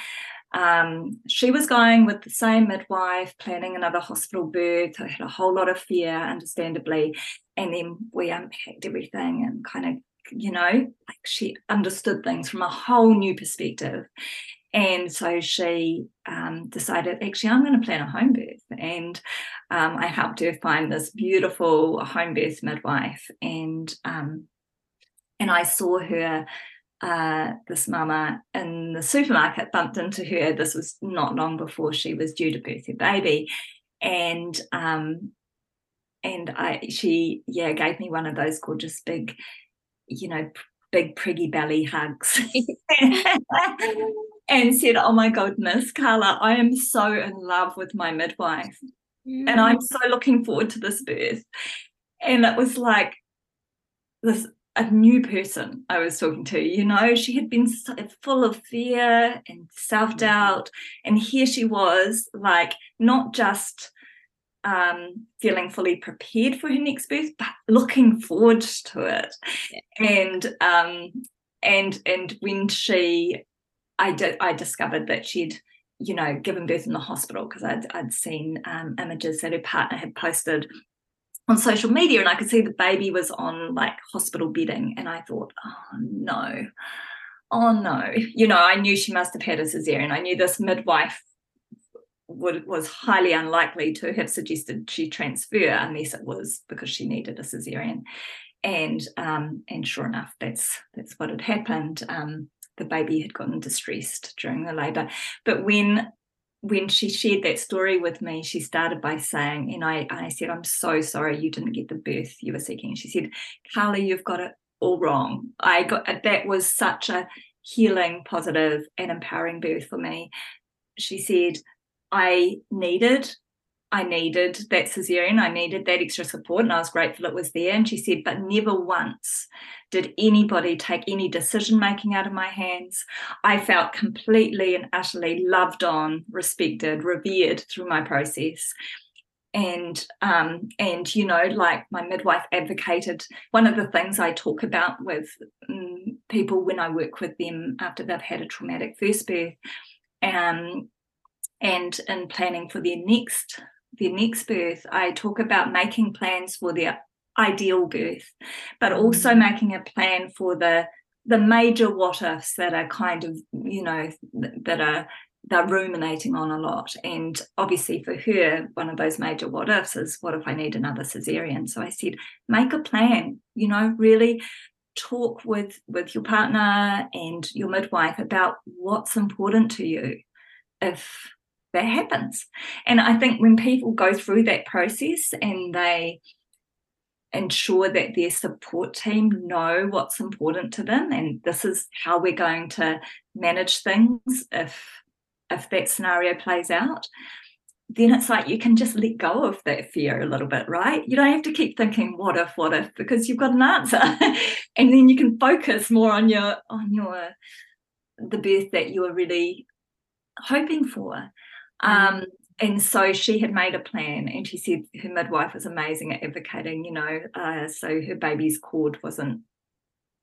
um, she was going with the same midwife, planning another hospital birth. I had a whole lot of fear, understandably. And then we unpacked everything and kind of, you know, like she understood things from a whole new perspective. And so she um, decided, actually, I'm going to plan a home birth. And um, I helped her find this beautiful home birth midwife. And um, and I saw her uh, this mama in the supermarket bumped into her. This was not long before she was due to birth her baby, and um, and I she yeah gave me one of those gorgeous big, you know, big priggy belly hugs, and said, "Oh my goodness, Carla, I am so in love with my midwife, mm. and I'm so looking forward to this birth." And it was like this a new person I was talking to. You know, she had been so full of fear and self doubt. And here she was, like, not just um, feeling fully prepared for her next birth, but looking forward to it. Yeah. And, um, and, and when she, I did, I discovered that she'd, you know, given birth in the hospital because I'd, I'd seen um, images that her partner had posted on social media and I could see the baby was on like hospital bedding and I thought, oh no, oh no. You know, I knew she must have had a cesarean. I knew this midwife would, was highly unlikely to have suggested she transfer unless it was because she needed a cesarean. And um, and sure enough, that's that's what had happened. Um, the baby had gotten distressed during the labour. But when when she shared that story with me, she started by saying, and I, I said, I'm so sorry you didn't get the birth you were seeking. She said, Carly, you've got it all wrong. I got that was such a healing, positive, and empowering birth for me. She said, I needed I needed that cesarean, I needed that extra support, and I was grateful it was there. And she said, but never once did anybody take any decision making out of my hands. I felt completely and utterly loved on, respected, revered through my process. And um, and you know, like my midwife advocated, one of the things I talk about with um, people when I work with them after they've had a traumatic first birth, um, and in planning for their next their next birth, I talk about making plans for their ideal birth, but also mm. making a plan for the the major what ifs that are kind of you know that are they're ruminating on a lot. And obviously for her, one of those major what ifs is what if I need another cesarean? So I said, make a plan, you know, really talk with with your partner and your midwife about what's important to you if that happens. And I think when people go through that process and they ensure that their support team know what's important to them and this is how we're going to manage things if if that scenario plays out then it's like you can just let go of that fear a little bit right you don't have to keep thinking what if what if because you've got an answer and then you can focus more on your on your the birth that you are really hoping for. Um, and so she had made a plan and she said her midwife was amazing at advocating, you know, uh, so her baby's cord wasn't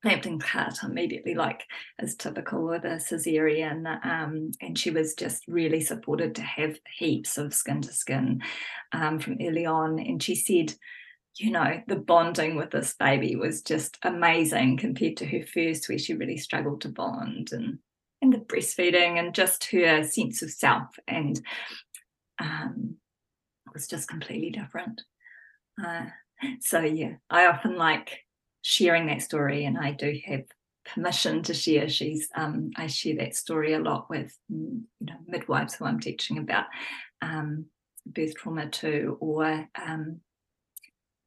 clamped and cut immediately, like is typical with a cesarean. Um, and she was just really supported to have heaps of skin to skin um, from early on. And she said, you know, the bonding with this baby was just amazing compared to her first, where she really struggled to bond. And and the breastfeeding and just her sense of self and um, it was just completely different. Uh, so yeah, I often like sharing that story, and I do have permission to share. She's um, I share that story a lot with mm, you know midwives who I'm teaching about um, birth trauma too, or um,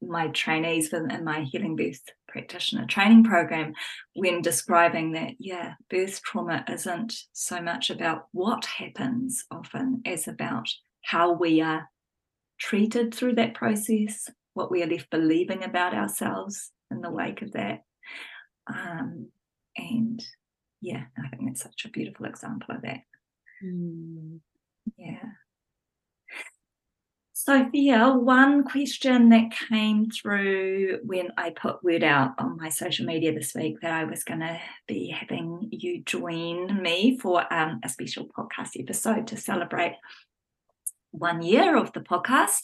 my trainees in my healing birth practitioner training program when describing that yeah birth trauma isn't so much about what happens often as about how we are treated through that process what we are left believing about ourselves in the wake of that. Um, and yeah i think that's such a beautiful example of that. Mm. yeah Sophia, one question that came through when I put word out on my social media this week that I was going to be having you join me for um, a special podcast episode to celebrate one year of the podcast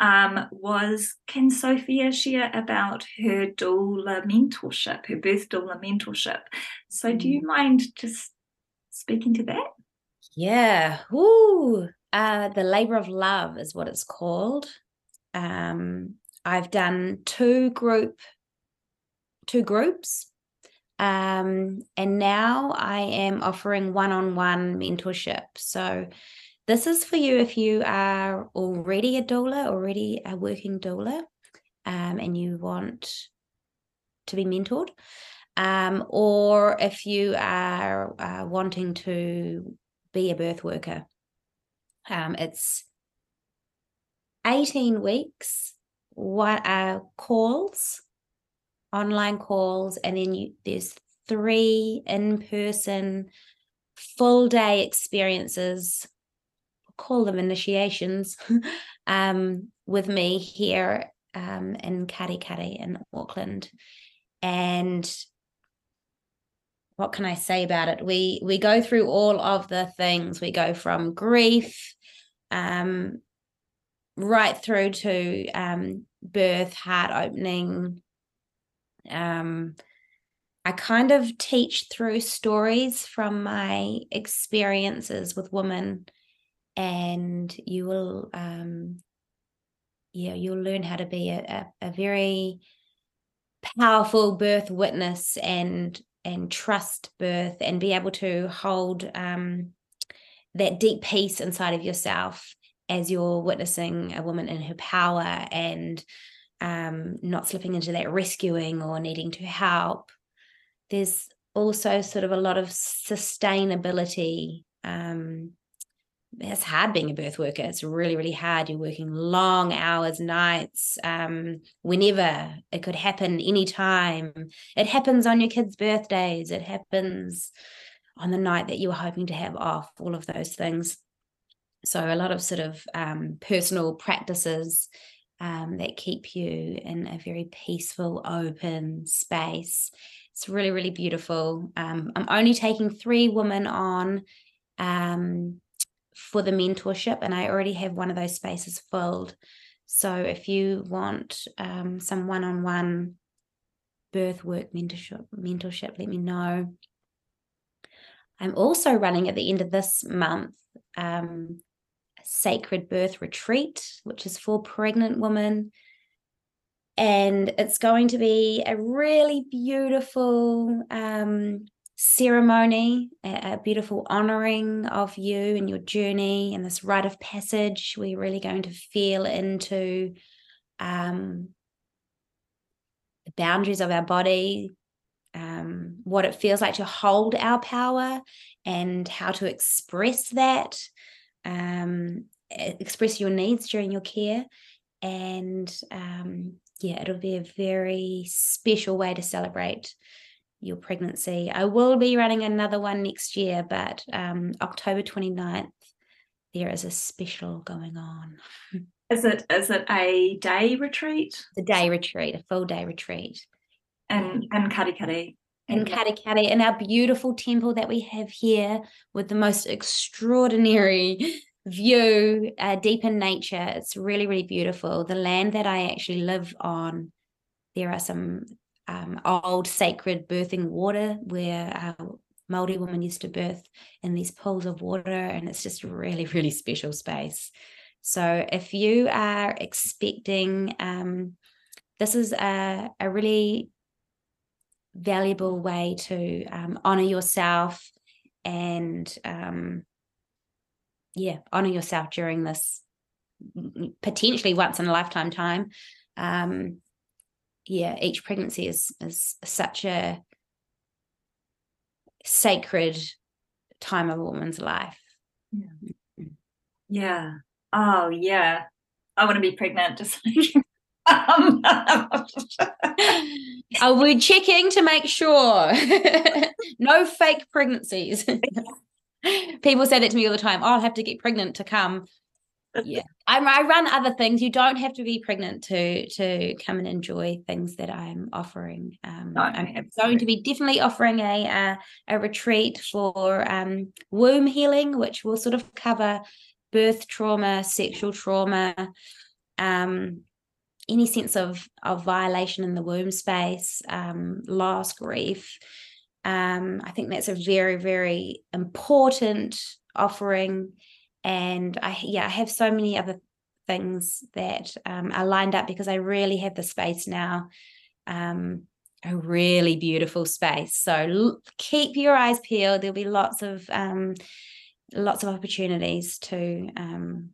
um, was can Sophia share about her doula mentorship, her birth doula mentorship? So, do you mm. mind just speaking to that? Yeah. Ooh. Uh, the labor of love is what it's called. Um, I've done two group, two groups, um, and now I am offering one-on-one mentorship. So this is for you if you are already a doula, already a working doula, um, and you want to be mentored, um, or if you are uh, wanting to be a birth worker. Um, it's 18 weeks, what are calls, online calls, and then you, there's three in-person full day experiences call them initiations um, with me here um, in Katikati in Auckland. And what can I say about it? We we go through all of the things. We go from grief, um, right through to um, birth, heart opening. Um, I kind of teach through stories from my experiences with women, and you will, um, yeah, you'll learn how to be a, a, a very powerful birth witness and and trust birth and be able to hold um, that deep peace inside of yourself as you're witnessing a woman in her power and um, not slipping into that rescuing or needing to help. There's also sort of a lot of sustainability um, it's hard being a birth worker. It's really, really hard. You're working long hours, nights, um, whenever it could happen anytime. It happens on your kids' birthdays. It happens on the night that you were hoping to have off, all of those things. So, a lot of sort of um, personal practices um, that keep you in a very peaceful, open space. It's really, really beautiful. Um, I'm only taking three women on. For the mentorship, and I already have one of those spaces filled. So if you want um, some one-on-one birth work mentorship, mentorship, let me know. I'm also running at the end of this month um, a sacred birth retreat, which is for pregnant women. And it's going to be a really beautiful um, ceremony, a, a, beautiful honoring of you and your journey and this rite of passage. We're really going to feel into um, the boundaries of our body, um, what it feels like to hold our power, and how to express that, um, express your needs during your care. And um, yeah, it'll be a very special way to celebrate your pregnancy. I will be running another one next year, but um, October 29th, there is a special going on. Is it is it a day retreat? A day retreat, a full day retreat. And in Katikati. In Katikati, in our beautiful temple that we have here with the most extraordinary view, uh, deep in nature. It's really, really beautiful. The land that I actually live on, there are some um, old sacred birthing water where uh, Māori women used to birth in these pools of water, and it's just really, really special space. So if you are expecting, um, this is a, a really valuable way to um, honor yourself and um, yeah, honor yourself during this potentially once in a lifetime time. Um, yeah, each pregnancy is is such a sacred time of a woman's life. Yeah. Yeah. Oh yeah. I want to be pregnant just like um, Are we checking to make sure? no fake pregnancies. People say that to me all the time. Oh, I'll have to get pregnant to come. Yeah, I, I run other things. You don't have to be pregnant to to come and enjoy things that I'm offering. Um, no, I'm absolutely. going to be definitely offering a a, a retreat for um, womb healing, which will sort of cover birth trauma, sexual trauma, um, any sense of of violation in the womb space, um, loss, grief. Um, I think that's a very very important offering, and I yeah I have so many other things that um, are lined up because I really have the space now. Um, a really beautiful space. So l- keep your eyes peeled. There'll be lots of um, lots of opportunities to um,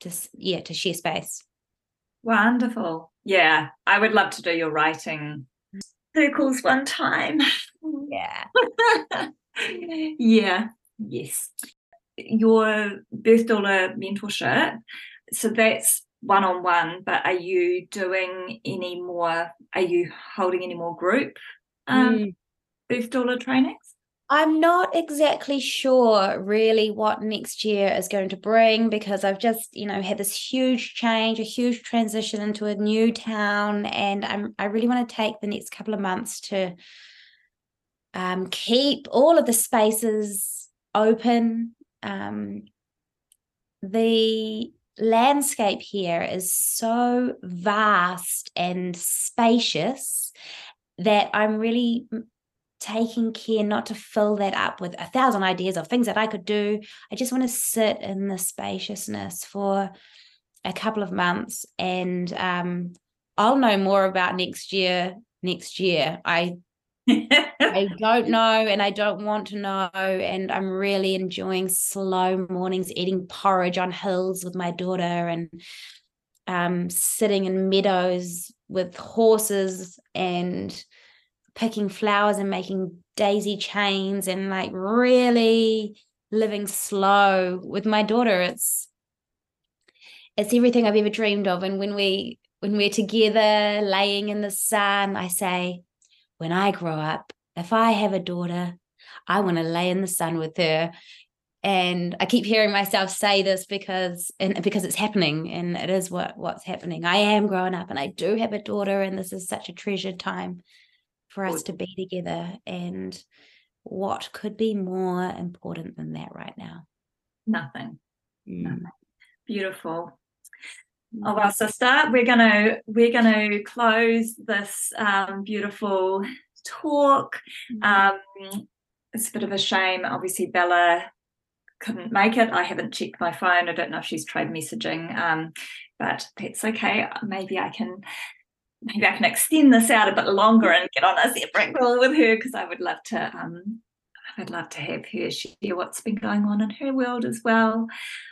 just yeah to share space. Wonderful. Yeah, I would love to do your writing circles one time. Yeah. yeah. Yes. Your birth doula mentorship. So that's one on one, but are you doing any more? Are you holding any more group um, mm. birth doula trainings? I'm not exactly sure really what next year is going to bring because I've just, you know, had this huge change, a huge transition into a new town, and I'm I really want to take the next couple of months to um, keep all of the spaces open. Um, the landscape here is so vast and spacious that I'm really taking care not to fill that up with a thousand ideas of things that I could do. I just want to sit in the spaciousness for a couple of months and um, I'll know more about next year next year. I I don't know and I don't want to know. And I'm really enjoying slow mornings, eating porridge on hills with my daughter and um, sitting in meadows with horses and picking flowers and making daisy chains and like really living slow with my daughter it's it's everything i've ever dreamed of and when we when we're together laying in the sun i say when i grow up if i have a daughter i want to lay in the sun with her. And i keep hearing myself say this because and because it's happening and it is what what's happening. I am growing up and i do have a daughter and this is such a treasured time for us to be together and what could be more important than that right now? Nothing, mm. nothing. beautiful oh well sister. We're gonna we're gonna close this um, beautiful talk. Mm. um, it's a bit of a shame. Obviously bella couldn't make it. I haven't checked my phone. I don't know if she's tried messaging um, but that's okay. Maybe i can maybe I can extend this out a bit longer and get on a separate call with her because I would love to um I'd love to have her share what's been going on in her world as well.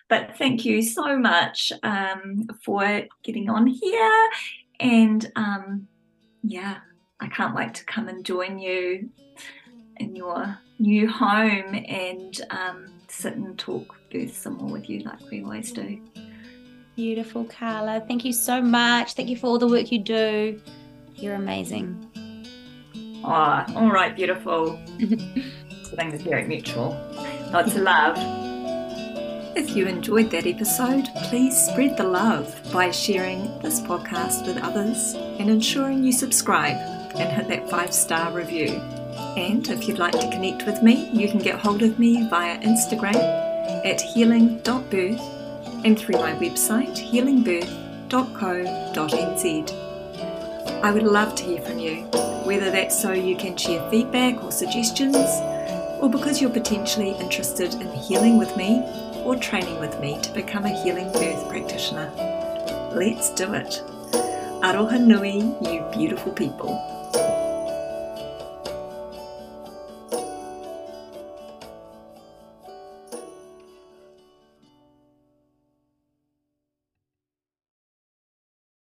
But thank you so much um, for getting on here. And um, yeah, I can't wait to come and join you in your new home and um, sit and talk birth some more with you like we always do. Beautiful, Carla. Thank you so much. Thank you for all the work you do. You're amazing. Oh, all right, beautiful. I think it's very mutual. Lots of love. If you enjoyed that episode, please spread the love by sharing this podcast with others and ensuring you subscribe and hit that five star review. And if you'd like to connect with me, you can get hold of me via Instagram at healing.birth and through my website healingbirth.co.nz. I would love to hear from you, whether that's so you can share feedback or suggestions, or because you're potentially interested in healing with me or training with me to become a healing birth practitioner. Let's do it. Aroha nui, you beautiful people.